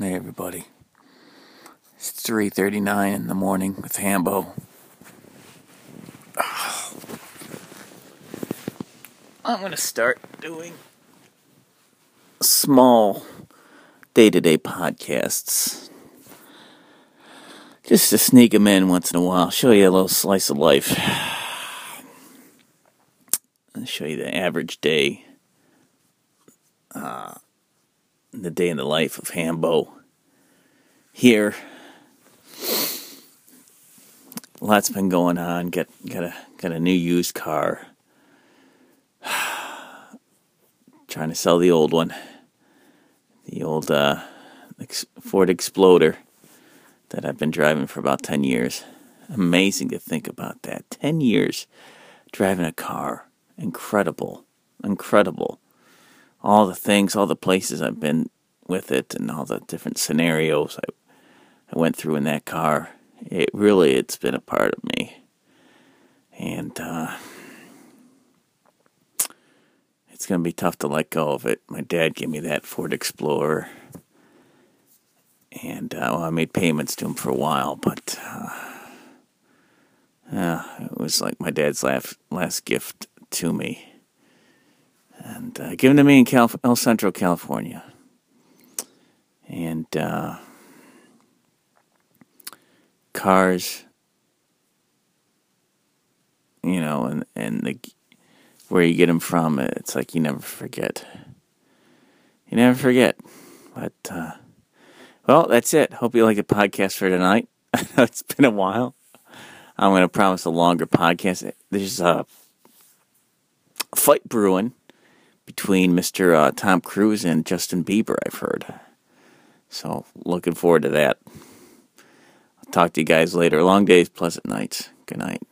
Hey everybody. It's 3:39 in the morning with Hambo. I'm going to start doing small day-to-day podcasts. Just to sneak them in once in a while, show you a little slice of life. I'll show you the average day. Uh, the day in the life of Hambo here. Lots been going on. Got got a got a new used car. Trying to sell the old one. The old uh, Ford Exploder that I've been driving for about 10 years. Amazing to think about that. 10 years driving a car. Incredible. Incredible all the things, all the places I've been with it, and all the different scenarios I I went through in that car. It really, it's been a part of me, and uh, it's gonna be tough to let go of it. My dad gave me that Ford Explorer, and uh, well, I made payments to him for a while, but. Uh, it was like my dad's last last gift to me and uh, given to me in Cal- El Centro, California. And uh, cars, you know, and and the where you get them from, it's like you never forget. You never forget. But uh, well, that's it. Hope you like the podcast for tonight. it's been a while. I'm going to promise a longer podcast. There's a fight brewing between Mr. Uh, Tom Cruise and Justin Bieber, I've heard. So, looking forward to that. I'll talk to you guys later. Long days, pleasant nights. Good night.